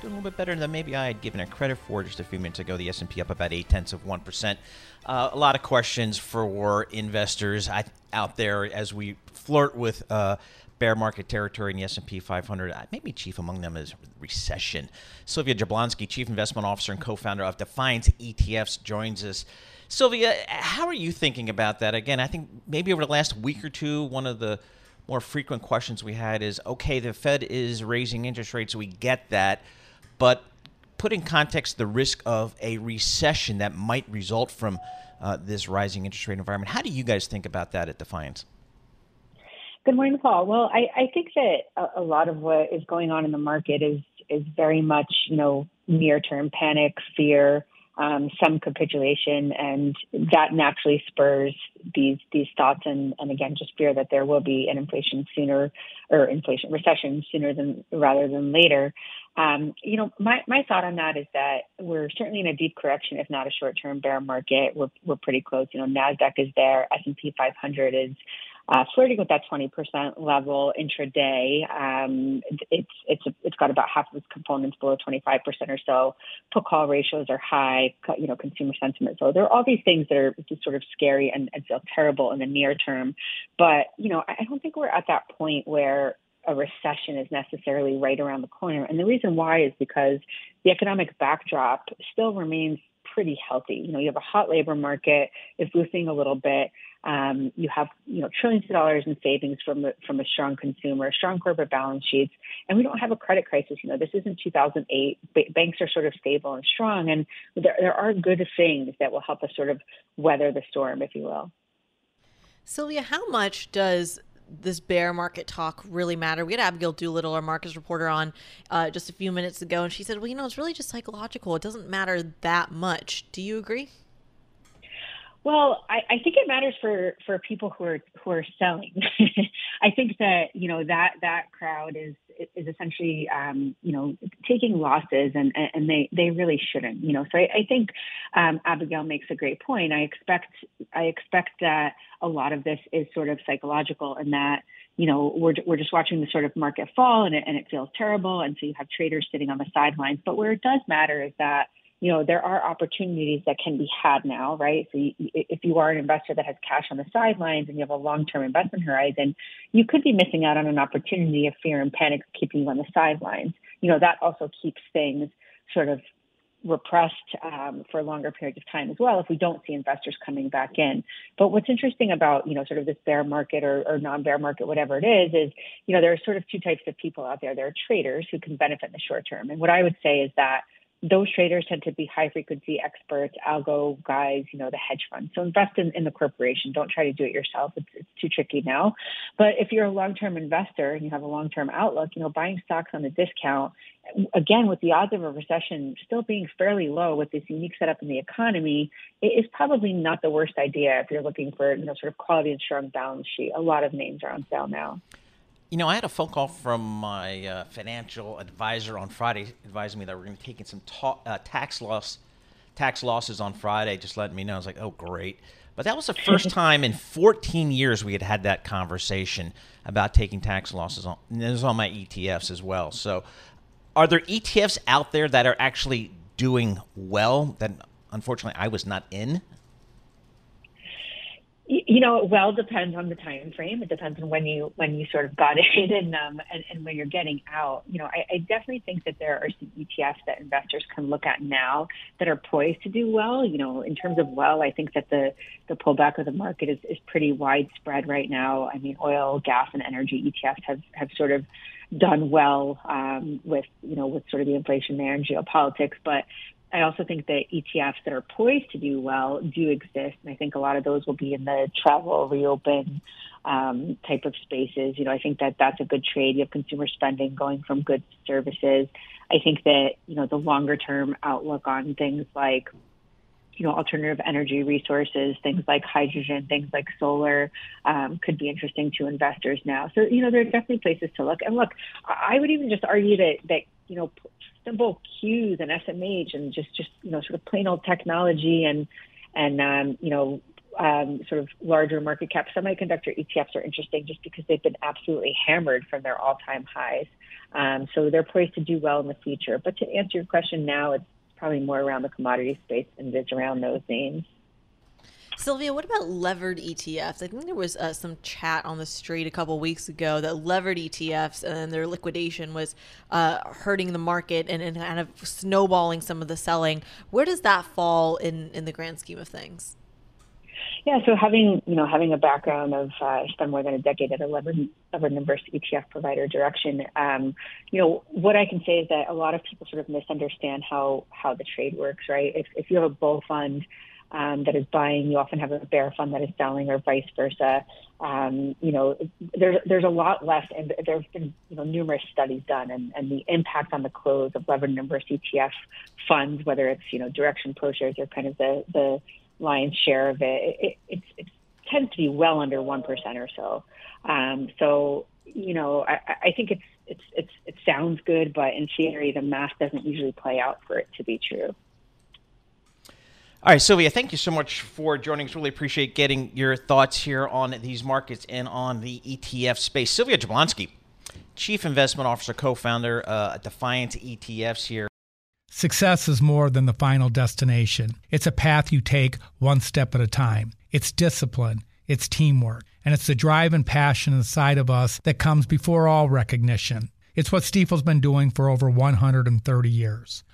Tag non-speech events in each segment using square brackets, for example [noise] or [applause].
doing a little bit better than maybe I had given it credit for just a few minutes ago. The S&P up about eight tenths of one percent. Uh, a lot of questions for investors out there as we flirt with uh, bear market territory in the S&P 500. Uh, maybe chief among them is recession. Sylvia Jablonski, chief investment officer and co-founder of Defiance ETFs, joins us. Sylvia, how are you thinking about that? Again, I think maybe over the last week or two, one of the more frequent questions we had is okay, the Fed is raising interest rates, we get that, but put in context the risk of a recession that might result from uh, this rising interest rate environment. How do you guys think about that at Defiance? Good morning, Paul. Well, I, I think that a, a, lot of what is going on in the market is is very much, you know, near term panic, fear, um, some capitulation, and that naturally spurs these these thoughts and, and again just fear that there will be an inflation sooner or inflation recession sooner than rather than later. Um, you know, my, my thought on that is that we're certainly in a deep correction, if not a short term bear market. We're we're pretty close. You know, Nasdaq is there, S and P 500 is uh, flirting with that 20% level intraday. Um, it's it's a, it's got about half of its components below 25% or so. Put call ratios are high. You know, consumer sentiment. So there are all these things that are just sort of scary and, and feel terrible in the near term. But you know, I don't think we're at that point where a recession is necessarily right around the corner. And the reason why is because the economic backdrop still remains pretty healthy. You know, you have a hot labor market, it's boosting a little bit. Um, you have you know trillions of dollars in savings from from a strong consumer, strong corporate balance sheets, and we don't have a credit crisis. You know, this isn't 2008. B- banks are sort of stable and strong, and there, there are good things that will help us sort of weather the storm, if you will. Sylvia, how much does this bear market talk really matter. We had Abigail Doolittle, our markets reporter, on uh, just a few minutes ago, and she said, "Well, you know, it's really just psychological. It doesn't matter that much." Do you agree? Well, I, I think it matters for for people who are who are selling. [laughs] I think that you know that that crowd is is essentially um, you know taking losses, and and they they really shouldn't. You know, so I, I think um, Abigail makes a great point. I expect I expect that a lot of this is sort of psychological, and that you know we're we're just watching the sort of market fall, and it and it feels terrible, and so you have traders sitting on the sidelines. But where it does matter is that you know, there are opportunities that can be had now, right? So you, if you are an investor that has cash on the sidelines and you have a long-term investment horizon, you could be missing out on an opportunity if fear and panic keeping you on the sidelines. You know, that also keeps things sort of repressed um, for longer periods of time as well if we don't see investors coming back in. But what's interesting about, you know, sort of this bear market or, or non-bear market, whatever it is, is, you know, there are sort of two types of people out there. There are traders who can benefit in the short term. And what I would say is that those traders tend to be high frequency experts, algo guys, you know, the hedge funds. So invest in, in the corporation. Don't try to do it yourself. It's, it's too tricky now. But if you're a long term investor and you have a long term outlook, you know, buying stocks on a discount, again, with the odds of a recession still being fairly low with this unique setup in the economy, it is probably not the worst idea if you're looking for, you know, sort of quality and strong balance sheet. A lot of names are on sale now. You know, I had a phone call from my uh, financial advisor on Friday, advising me that we're going to be taking some ta- uh, tax loss, tax losses on Friday. Just letting me know. I was like, oh, great. But that was the first [laughs] time in 14 years we had had that conversation about taking tax losses on. And this is on my ETFs as well. So, are there ETFs out there that are actually doing well that unfortunately I was not in? You know, it well depends on the time frame. It depends on when you when you sort of got [laughs] in and um, and, and when you're getting out. You know, I, I definitely think that there are some ETFs that investors can look at now that are poised to do well. You know, in terms of well, I think that the the pullback of the market is, is pretty widespread right now. I mean, oil, gas, and energy ETFs have have sort of done well um, with you know with sort of the inflation there and geopolitics, but I also think that ETFs that are poised to do well do exist, and I think a lot of those will be in the travel reopen um, type of spaces. You know, I think that that's a good trade. You have consumer spending going from goods to services. I think that you know the longer term outlook on things like you know alternative energy resources, things like hydrogen, things like solar, um, could be interesting to investors now. So you know there are definitely places to look. And look, I would even just argue that that you know simple cues and SMH and just just you know sort of plain old technology and and um, you know um, sort of larger market cap semiconductor ETFs are interesting just because they've been absolutely hammered from their all time highs. Um, so they're poised to do well in the future. But to answer your question now, it's probably more around the commodity space and it's around those names. Sylvia, what about levered ETFs? I think there was uh, some chat on the street a couple weeks ago that levered ETFs and their liquidation was uh, hurting the market and, and, kind of snowballing some of the selling. Where does that fall in, in the grand scheme of things? Yeah, so having you know having a background of uh, spent more than a decade at a levered, levered inverse ETF provider Direxion, um, you know what I can say is that a lot of people sort of misunderstand how how the trade works, right? If if you have a bull fund um, that is buying, you often have a bear fund that is selling, or vice versa. Um, you know, there's there's a lot left, and there have been you know numerous studies done, and, and the impact on the close of levered inverse ETF funds, whether it's you know Direxion ProShares or kind of the the lion's share of it, it, it, it tends to be well under one percent or so. Um, so you know, I, I think it's it's it's it sounds good, but in theory, the math doesn't usually play out for it to be true. All right, Sylvia, thank you so much for joining us. Really appreciate getting your thoughts here on these markets and on the ETF space. Sylvia Jablonski, Chief Investment Officer, co founder uh, at Defiance ETFs here. Success is more than the final destination, it's a path you take one step at a time. It's discipline, it's teamwork, and it's the drive and passion inside of us that comes before all recognition. It's what Stifel's been doing for over 130 years.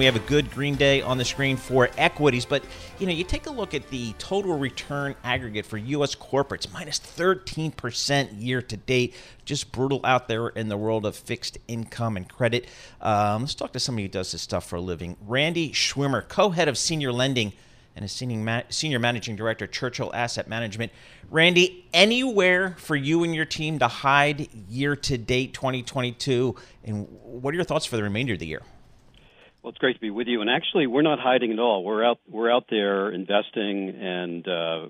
We have a good green day on the screen for equities, but you know, you take a look at the total return aggregate for U.S. corporates, minus 13% year to date. Just brutal out there in the world of fixed income and credit. Um, let's talk to somebody who does this stuff for a living. Randy Schwimmer, co-head of senior lending and a senior managing director, Churchill Asset Management. Randy, anywhere for you and your team to hide year to date 2022, and what are your thoughts for the remainder of the year? Well, it's great to be with you. And actually, we're not hiding at all. We're out. We're out there investing, and uh,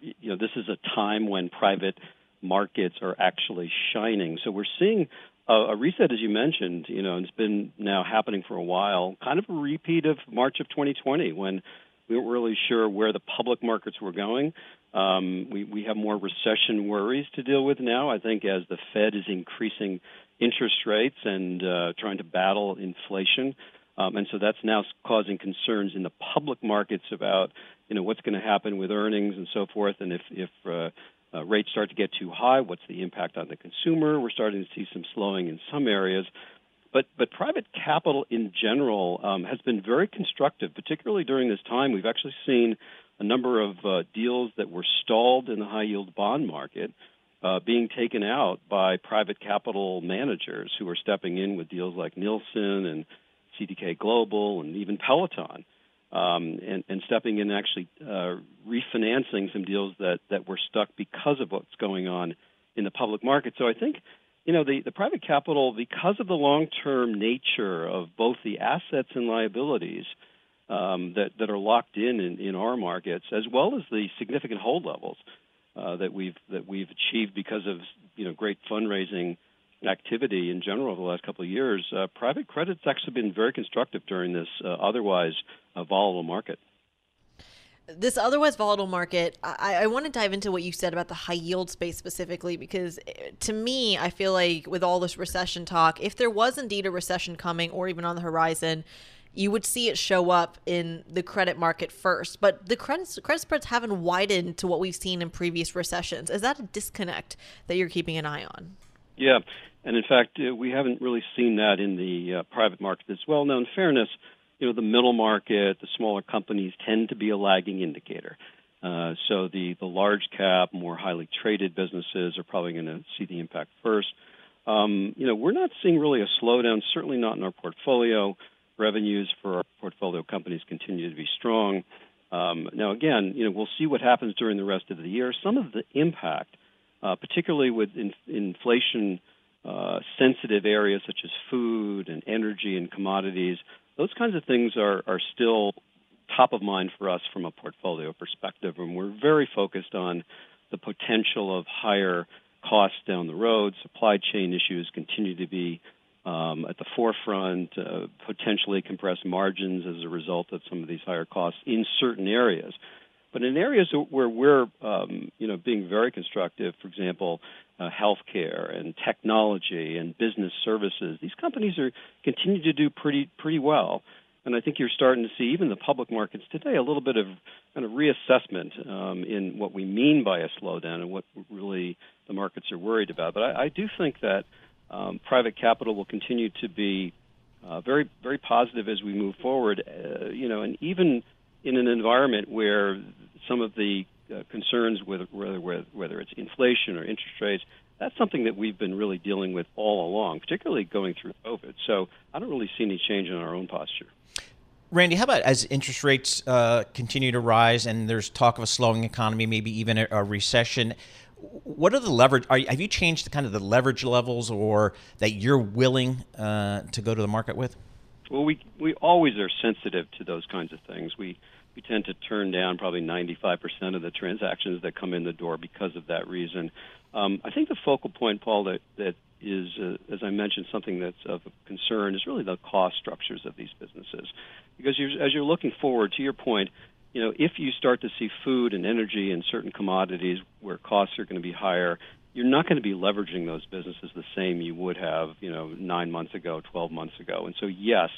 you know, this is a time when private markets are actually shining. So we're seeing a, a reset, as you mentioned. You know, and it's been now happening for a while. Kind of a repeat of March of 2020 when we weren't really sure where the public markets were going. Um, we, we have more recession worries to deal with now. I think as the Fed is increasing interest rates and uh, trying to battle inflation. Um, and so that's now causing concerns in the public markets about, you know, what's going to happen with earnings and so forth, and if if uh, uh, rates start to get too high, what's the impact on the consumer? We're starting to see some slowing in some areas. But, but private capital in general um, has been very constructive, particularly during this time. We've actually seen a number of uh, deals that were stalled in the high yield bond market uh, being taken out by private capital managers who are stepping in with deals like Nielsen and CDK Global and even Peloton um, and, and, stepping in and actually uh, refinancing some deals that, that were stuck because of what's going on in the public market. So I think, you know, the, the private capital, because of the long-term nature of both the assets and liabilities um, that, that are locked in, in in our markets, as well as the significant hold levels uh, that we've that we've achieved because of you know great fundraising activity in general over the last couple of years, uh, private credit's actually been very constructive during this uh, otherwise uh, volatile market. This otherwise volatile market, I, I want to dive into what you said about the high yield space specifically, because eh, to me, I feel like with all this recession talk, if there was indeed a recession coming or even on the horizon, you would see it show up in the credit market first. But the credit credit spreads haven't widened to what we've seen in previous recessions. Is that a disconnect that you're keeping an eye on? Yeah, and in fact, uh, we haven't really seen that in the uh, private market as well. Now, in fairness, you know, the middle market, the smaller companies tend to be a lagging indicator. Uh, so the, the large cap, more highly traded businesses are probably going to see the impact first. Um, you know, we're not seeing really a slowdown, certainly not in our portfolio. Revenues for our portfolio companies continue to be strong. Um, now, again, you know, we'll see what happens during the rest of the year. Some of the impact, uh, particularly with in, inflation uh, sensitive areas such as food and energy and commodities, those kinds of things are, are still top of mind for us from a portfolio perspective. And we're very focused on the potential of higher costs down the road. Supply chain issues continue to be um, at the forefront, uh, potentially compress margins as a result of some of these higher costs in certain areas. But in areas where we're, um, you know, being very constructive, for example, uh, healthcare and technology and business services, these companies are continue to do pretty pretty well. And I think you're starting to see even the public markets today a little bit of kind of reassessment um, in what we mean by a slowdown and what really the markets are worried about. But I, I do think that um, private capital will continue to be uh, very very positive as we move forward. Uh, you know, and even in an environment where some of the uh, concerns with whether whether it's inflation or interest rates. That's something that we've been really dealing with all along, particularly going through COVID. So I don't really see any change in our own posture. Randy, how about as interest rates uh, continue to rise and there's talk of a slowing economy, maybe even a, a recession? What are the leverage? Are, have you changed the kind of the leverage levels, or that you're willing uh, to go to the market with? Well, we we always are sensitive to those kinds of things. We we tend to turn down probably 95% of the transactions that come in the door because of that reason. Um, I think the focal point, Paul, that, that is, uh, as I mentioned, something that's of concern is really the cost structures of these businesses. Because you're, as you're looking forward, to your point, you know, if you start to see food and energy and certain commodities where costs are going to be higher, you're not going to be leveraging those businesses the same you would have, you know, nine months ago, 12 months ago. And so, yes,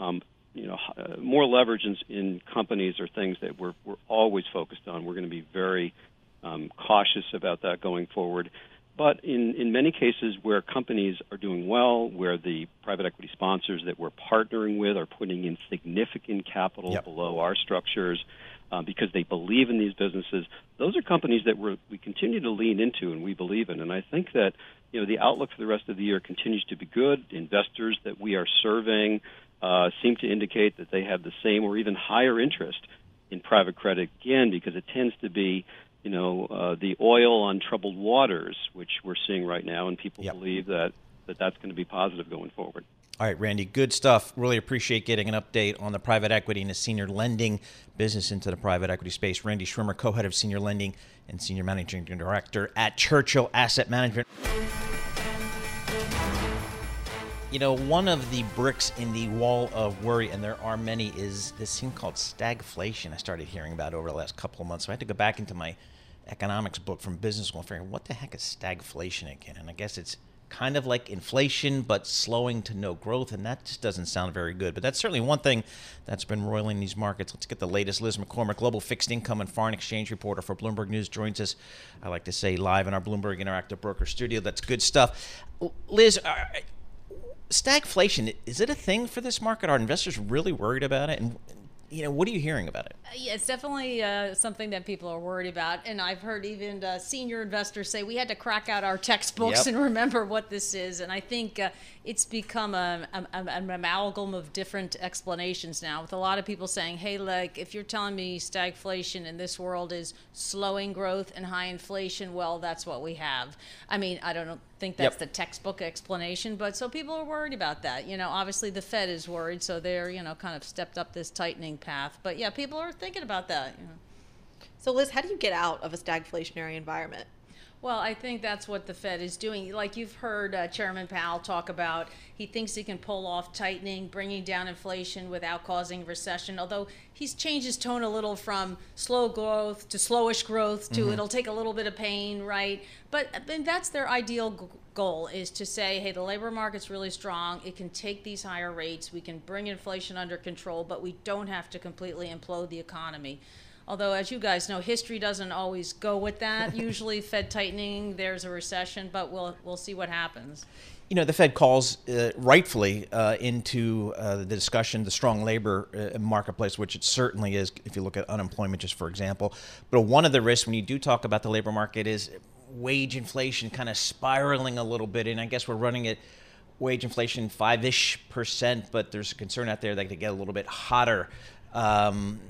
um, you know, uh, more leverage in, in, companies are things that we're, we're always focused on. We're going to be very um, cautious about that going forward. But in, in many cases where companies are doing well, where the private equity sponsors that we're partnering with are putting in significant capital yep. below our structures uh, because they believe in these businesses, those are companies that we're, we continue to lean into and we believe in. And I think that you know the outlook for the rest of the year continues to be good. Investors that we are serving uh, seem to indicate that they have the same or even higher interest in private credit again because it tends to be you know uh, the oil on troubled waters which we're seeing right now and people yep. believe that, that that's going to be positive going forward all right, Randy, good stuff. Really appreciate getting an update on the private equity and the senior lending business into the private equity space. Randy Schwimmer, co head of senior lending and senior managing director at Churchill Asset Management. You know, one of the bricks in the wall of worry, and there are many, is this thing called stagflation I started hearing about over the last couple of months. So I had to go back into my economics book from business school and figure out what the heck is stagflation again? And I guess it's kind of like inflation, but slowing to no growth, and that just doesn't sound very good. But that's certainly one thing that's been roiling these markets. Let's get the latest. Liz McCormick, global fixed income and foreign exchange reporter for Bloomberg News, joins us. I like to say live in our Bloomberg Interactive Broker studio. That's good stuff. Liz, uh, stagflation is it a thing for this market? Are investors really worried about it? And you know, what are you hearing about it? Uh, yeah, it's definitely uh, something that people are worried about. And I've heard even uh, senior investors say we had to crack out our textbooks yep. and [laughs] remember what this is. And I think uh, it's become a, a, an amalgam of different explanations now, with a lot of people saying, hey, like, if you're telling me stagflation in this world is slowing growth and high inflation, well, that's what we have. I mean, I don't know think that's yep. the textbook explanation. But so people are worried about that. You know, obviously the Fed is worried, so they're you know kind of stepped up this tightening path. But yeah, people are thinking about that. You know. So Liz, how do you get out of a stagflationary environment? Well, I think that's what the Fed is doing. Like you've heard uh, Chairman Powell talk about, he thinks he can pull off tightening, bringing down inflation without causing recession. Although he's changed his tone a little from slow growth to slowish growth to mm-hmm. it'll take a little bit of pain, right? But mean, that's their ideal g- goal is to say, hey, the labor market's really strong. It can take these higher rates. We can bring inflation under control, but we don't have to completely implode the economy. Although, as you guys know, history doesn't always go with that. [laughs] Usually, Fed tightening, there's a recession, but we'll we'll see what happens. You know, the Fed calls uh, rightfully uh, into uh, the discussion the strong labor uh, marketplace, which it certainly is. If you look at unemployment, just for example, but one of the risks when you do talk about the labor market is wage inflation kind of spiraling a little bit, and I guess we're running at wage inflation five ish percent, but there's a concern out there that it could get a little bit hotter. Um,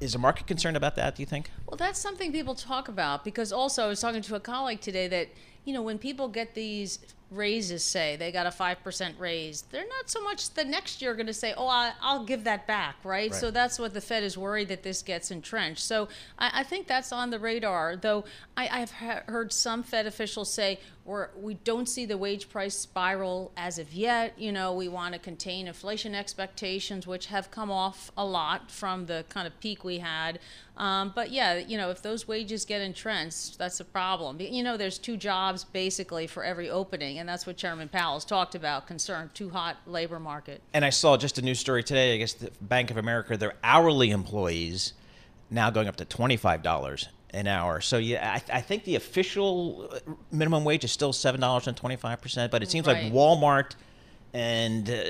is the market concerned about that? Do you think? Well, that's something people talk about because also I was talking to a colleague today that you know when people get these raises say they got a 5% raise they're not so much the next year going to say oh I, will give that back right? right? so that's what the fed is worried that this gets entrenched so i, I think that's on the radar though I, have heard some fed officials say we're, we don't see the wage price spiral as of yet you know we want to contain inflation expectations which have come off a lot from the kind of peak we had um, but yeah you know if those wages get entrenched that's a problem you know there's two jobs basically for every opening and that's what Chairman Powell's talked about, concern too hot labor market. And I saw just a news story today. I guess the Bank of America, their hourly employees now going up to twenty five dollars an hour. So yeah, I, th- I, think the official uh, minimum wage is still seven dollars and twenty five percent, but it seems right. like Walmart and uh,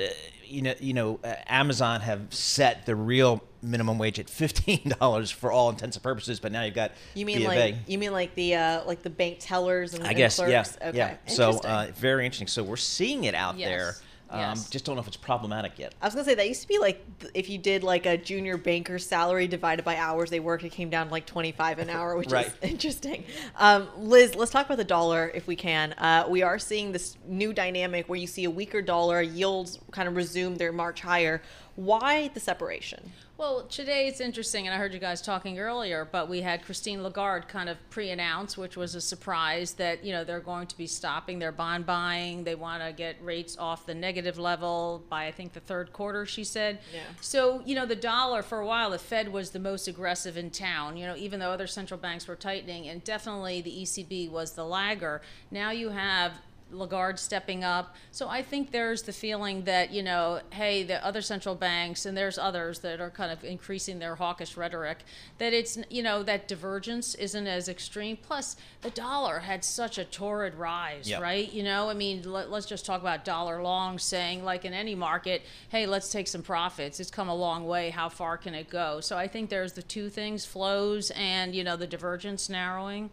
you know you know uh, Amazon have set the real minimum wage at fifteen dollars for all intents and purposes. But now you've got you mean like you mean like the uh, like the bank tellers and I guess clerks? yeah okay. yeah. So uh, very interesting. So we're seeing it out yes. there. Um, yes. Just don't know if it's problematic yet. I was gonna say that used to be like if you did like a junior banker's salary divided by hours they worked, it came down to like twenty five an hour, which right. is [laughs] interesting. Um, Liz, let's talk about the dollar if we can. Uh, we are seeing this new dynamic where you see a weaker dollar, yields kind of resume their march higher. Why the separation? Well, today it's interesting, and I heard you guys talking earlier, but we had Christine Lagarde kind of pre-announce, which was a surprise, that you know they're going to be stopping their bond buying. They want to get rates off the negative level by I think the third quarter. She said. Yeah. So you know the dollar for a while, the Fed was the most aggressive in town. You know, even though other central banks were tightening, and definitely the ECB was the lagger. Now you have Lagarde stepping up. So I think there's the feeling that, you know, hey, the other central banks, and there's others that are kind of increasing their hawkish rhetoric, that it's, you know, that divergence isn't as extreme. Plus, the dollar had such a torrid rise, yep. right? You know, I mean, let, us just talk about dollar long saying, like in any market, hey, let's take some profits. It's come a long way. How far can it go? So I think there's the two things flows and, you know, the divergence narrowing.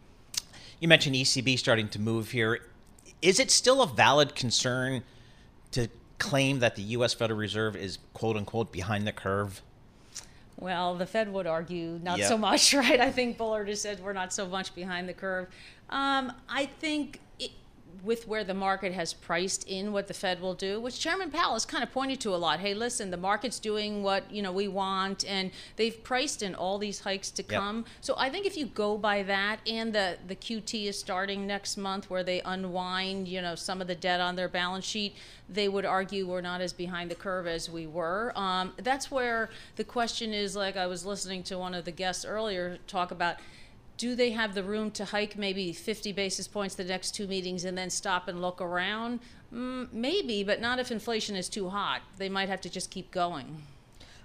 You mentioned ECB starting to move here is it still a valid concern to claim that the U.S. Federal Reserve is quote unquote behind the curve? Well, the Fed would argue not yep. so much, [laughs] right? I think Bullard has said we're not so much behind the curve. Um, I think with where the market has priced in what the Fed will do, which Chairman Powell has kind of pointed to a lot. Hey, listen, the market's doing what you know we want, and they've priced in all these hikes to come. Yep. So I think if you go by that, and the the QT is starting next month, where they unwind you know some of the debt on their balance sheet, they would argue we're not as behind the curve as we were. Um, that's where the question is. Like I was listening to one of the guests earlier talk about do they have the room to hike maybe 50 basis points the next two meetings and then stop and look around? Mm, maybe, but not if inflation is too hot. They might have to just keep going.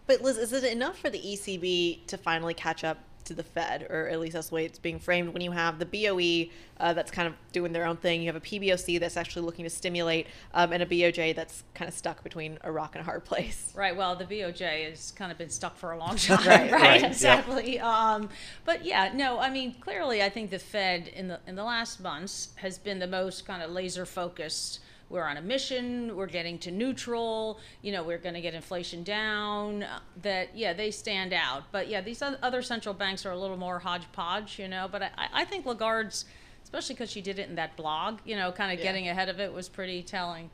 But Liz, is it enough for the ECB to finally catch up to the Fed, or at least that's the way it's being framed? When you have the BOE uh, that's kind of doing their own thing, you have a PBOC that's actually looking to stimulate, um, and a BOJ that's kind of stuck between a rock and a hard place. Right. Well, the BOJ has kind of been stuck for a long [laughs] time, right? right, right. Yeah. Um, but yeah, no. I mean, clearly, I think the Fed in the in the last months has been the most kind of laser focused we're on a mission we're getting to neutral you know we're going to get inflation down uh, that yeah they stand out but yeah these other central banks are a little more hodgepodge you know but i, I think lagarde's especially because she did it in that blog you know kind of yeah. getting ahead of it was pretty telling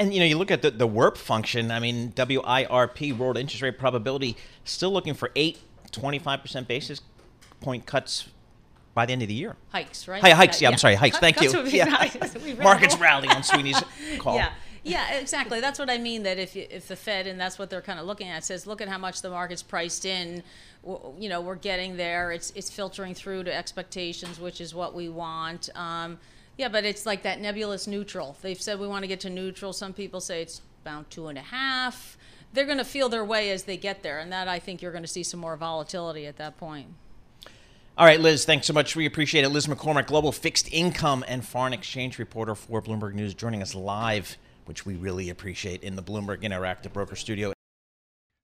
and you know, you look at the, the WIRP function. I mean, WIRP, World Interest Rate Probability, still looking for eight 25% basis point cuts by the end of the year. Hikes, right? Hi, hikes. Yeah, yeah, I'm sorry, hikes. Thank you. Yeah. [laughs] [laughs] Markets rally on Sweeney's [laughs] call. Yeah. Yeah, exactly. That's what I mean. That if if the Fed and that's what they're kind of looking at says, look at how much the market's priced in. You know, we're getting there. It's it's filtering through to expectations, which is what we want. Um, yeah, but it's like that nebulous neutral. They've said we want to get to neutral. Some people say it's about two and a half. They're going to feel their way as they get there, and that I think you're going to see some more volatility at that point. All right, Liz, thanks so much. We appreciate it. Liz McCormick, global fixed income and foreign exchange reporter for Bloomberg News, joining us live, which we really appreciate in the Bloomberg Interactive Broker Studio.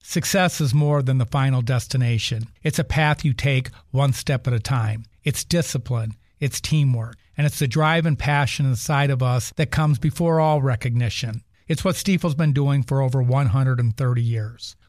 Success is more than the final destination. It's a path you take one step at a time. It's discipline, it's teamwork, and it's the drive and passion inside of us that comes before all recognition. It's what Stifel's been doing for over 130 years.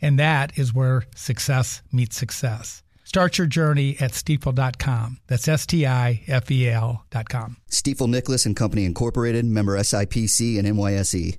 And that is where success meets success. Start your journey at stifel.com. That's S T I F E L.com. Stifel Nicolaus and Company Incorporated, member SIPC and NYSE.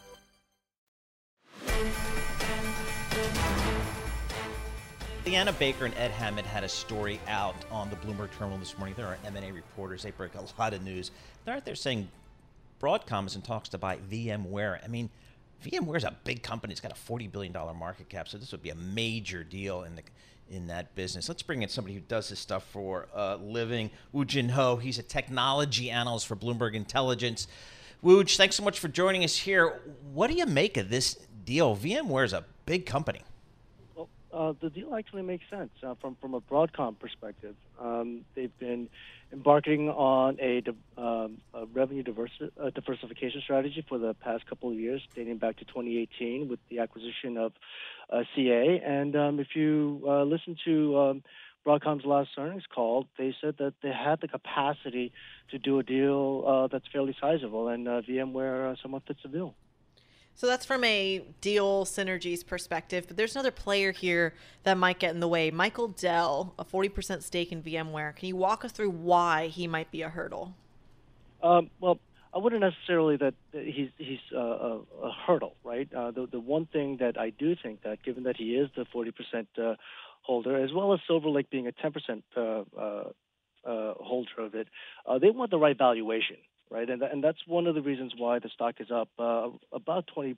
Liana Baker and Ed Hammond had a story out on the Bloomberg terminal this morning. There are M&A reporters. They break a [laughs] lot of news. They're out there saying Broadcom is in talks to buy VMware. I mean, VMware is a big company. It's got a $40 billion market cap, so this would be a major deal in the in that business. Let's bring in somebody who does this stuff for a living. Woo Jin Ho. He's a technology analyst for Bloomberg Intelligence. Wooj, thanks so much for joining us here. What do you make of this deal? VMware is a big company uh, the deal actually makes sense uh, from from a Broadcom perspective. Um, they've been embarking on a, um, a revenue diversi- uh, diversification strategy for the past couple of years, dating back to 2018 with the acquisition of uh, CA. And um, if you uh, listen to um, Broadcom's last earnings call, they said that they had the capacity to do a deal uh, that's fairly sizable, and VMware somewhat fits the bill. So that's from a deal synergies perspective, but there's another player here that might get in the way. Michael Dell, a 40% stake in VMware. Can you walk us through why he might be a hurdle? Um, well, I wouldn't necessarily that he's he's a, a, hurdle, right? Uh, the the one thing that I do think that, given that he is the 40% uh, holder, as well as Silver Lake being a 10% uh, uh, uh, holder of it, they want the right valuation right? And, and that's one of the reasons why the stock is up uh, about 20%.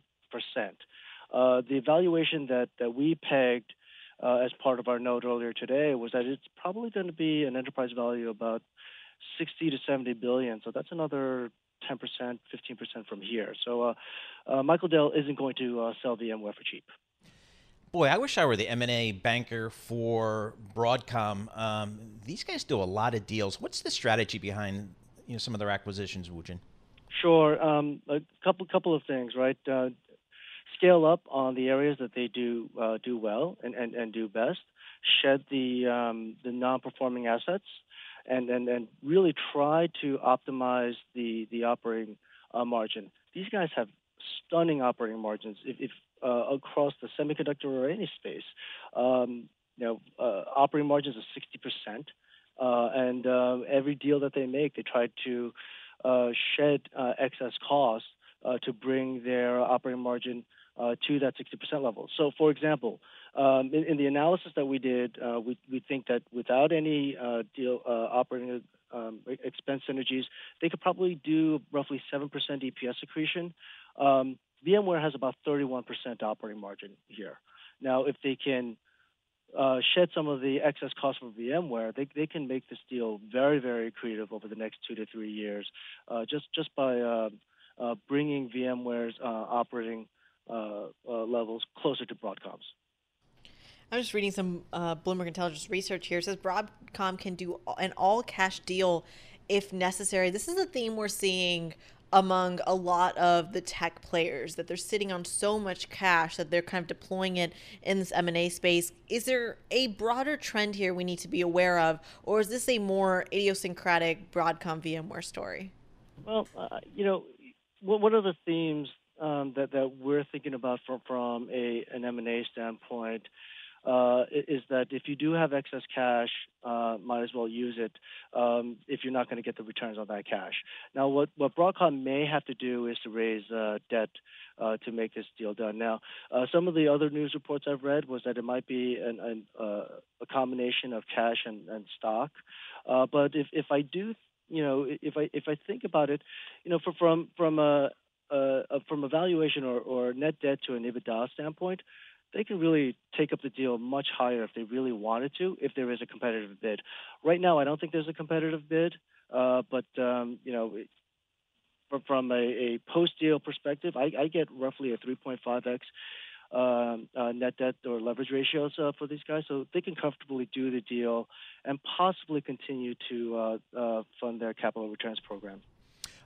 Uh, the valuation that, that we pegged uh, as part of our note earlier today was that it's probably going to be an enterprise value about 60 to 70 billion. So that's another 10%, 15% from here. So uh, uh, Michael Dell isn't going to uh, sell VMware for cheap. Boy, I wish I were the M&A banker for Broadcom. Um, these guys do a lot of deals. What's the strategy behind you know some of their acquisitions, Woojin? Sure. Um, a couple couple of things, right? Uh, scale up on the areas that they do uh, do well and, and, and do best. Shed the um, the non-performing assets, and, and and really try to optimize the the operating uh, margin. These guys have stunning operating margins. If, if uh, across the semiconductor or any space, um, you know, uh, operating margins of 60 percent. Uh, and uh, every deal that they make, they try to uh, shed uh, excess costs uh, to bring their operating margin uh, to that 60% level. So, for example, um, in, in, the analysis that we did, we, we think that without any deal operating um, expense synergies, they could probably do roughly 7% EPS accretion. Um, VMware has about 31% operating margin here. Now, if they can uh, shed some of the excess cost from VMware, they, they can make this deal very, very creative over the next two to three years, uh, just just by uh, uh bringing VMware's uh, operating levels closer to Broadcom's. I'm just reading some Bloomberg Intelligence research here. It says Broadcom can do an all cash deal if necessary. This is a theme we're seeing among a lot of the tech players that they're sitting on so much cash that they're kind of deploying it in this M&A space. Is there a broader trend here we need to be aware of or is this a more idiosyncratic Broadcom VMware story? Well, uh, you know, what are the themes um, that, that we're thinking about from, from a, an M&A standpoint uh, is that if you do have excess cash, uh, might as well use it um, if you're not going to get the returns on that cash. Now, what, what Broadcom may have to do is to raise uh, debt uh, to make this deal done. Now, uh, some of the other news reports I've read was that it might be an, an, uh, a combination of cash and, and stock. but if, if I do, you know, if I if I think about it, you know, for, from from a, from a valuation or, or net debt to an EBITDA standpoint, they can really take up the deal much higher if they really wanted to, if there is a competitive bid. Right now, I don't think there's a competitive bid, uh, but um, you know, from a, a post-deal perspective, I, I, get roughly a 3.5x um, uh, net debt or leverage ratios uh, for these guys, so they can comfortably do the deal and possibly continue to uh, uh, fund their capital returns program.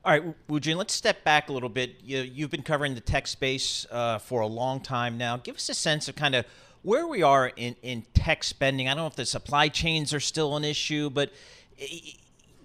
All right, Woojin, let's step back a little bit. You, have been covering the tech space uh, for a long time now. Give us a sense of kind of where we are in, in tech spending. I don't know if the supply chains are still an issue, but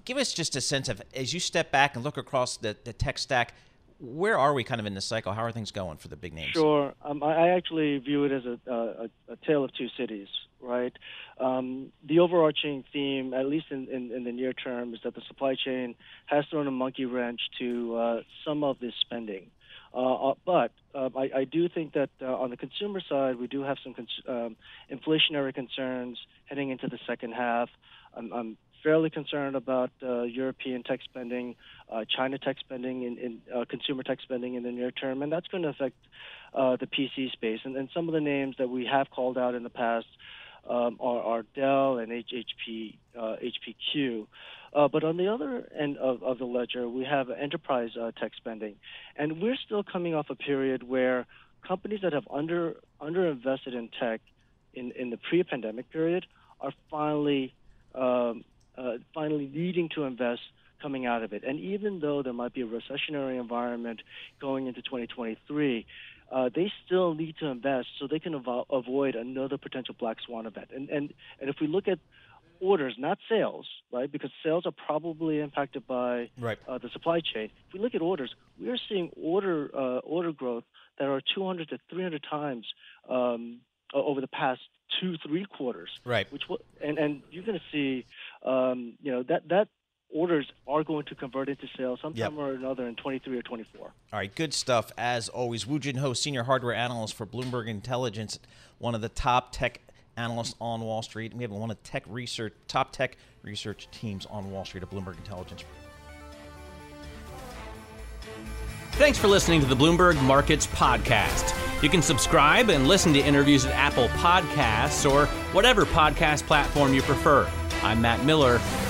give us just a sense of as you step back and look across the, the tech stack, where are we kind of in the cycle? How are things going for the big names? Sure. Um, I actually view it as a, a, a tale of two cities right? Um, the overarching theme, at least in, in, in, the near term, is that the supply chain has thrown a monkey wrench to uh, some of this spending. Uh, uh but uh, I, I, do think that uh, on the consumer side, we do have some cons- um, inflationary concerns heading into the second half. I'm, I'm fairly concerned about uh, European tech spending, China tech spending, in, in consumer tech spending in the near term, and that's going to affect the PC space. And, and some of the names that we have called out in the past um, are, are, Dell and HP, uh, HPQ. Uh, but on the other end of, of the ledger, we have enterprise uh, tech spending, and we're still coming off a period where companies that have under underinvested in tech in, in the pre-pandemic period are finally um, uh, finally needing to invest coming out of it. And even though there might be a recessionary environment going into 2023, uh, they still need to invest so they can avo- avoid another potential black swan event. And, and, and if we look at orders, not sales, right? Because sales are probably impacted by right. uh, the supply chain. If we look at orders, we are seeing order uh, order growth that are 200 to 300 times um, over the past two three quarters. Right. Which will, and and you're going to see, um, you know, that that orders are going to convert into sales sometime yep. or another in 23 or 24. All right, good stuff as always. Woo Jin Ho, senior hardware analyst for Bloomberg Intelligence, one of the top tech analysts on Wall Street. We have one of the tech research top tech research teams on Wall Street at Bloomberg Intelligence. Thanks for listening to the Bloomberg Markets Podcast. You can subscribe and listen to interviews at Apple Podcasts or whatever podcast platform you prefer. I'm Matt Miller.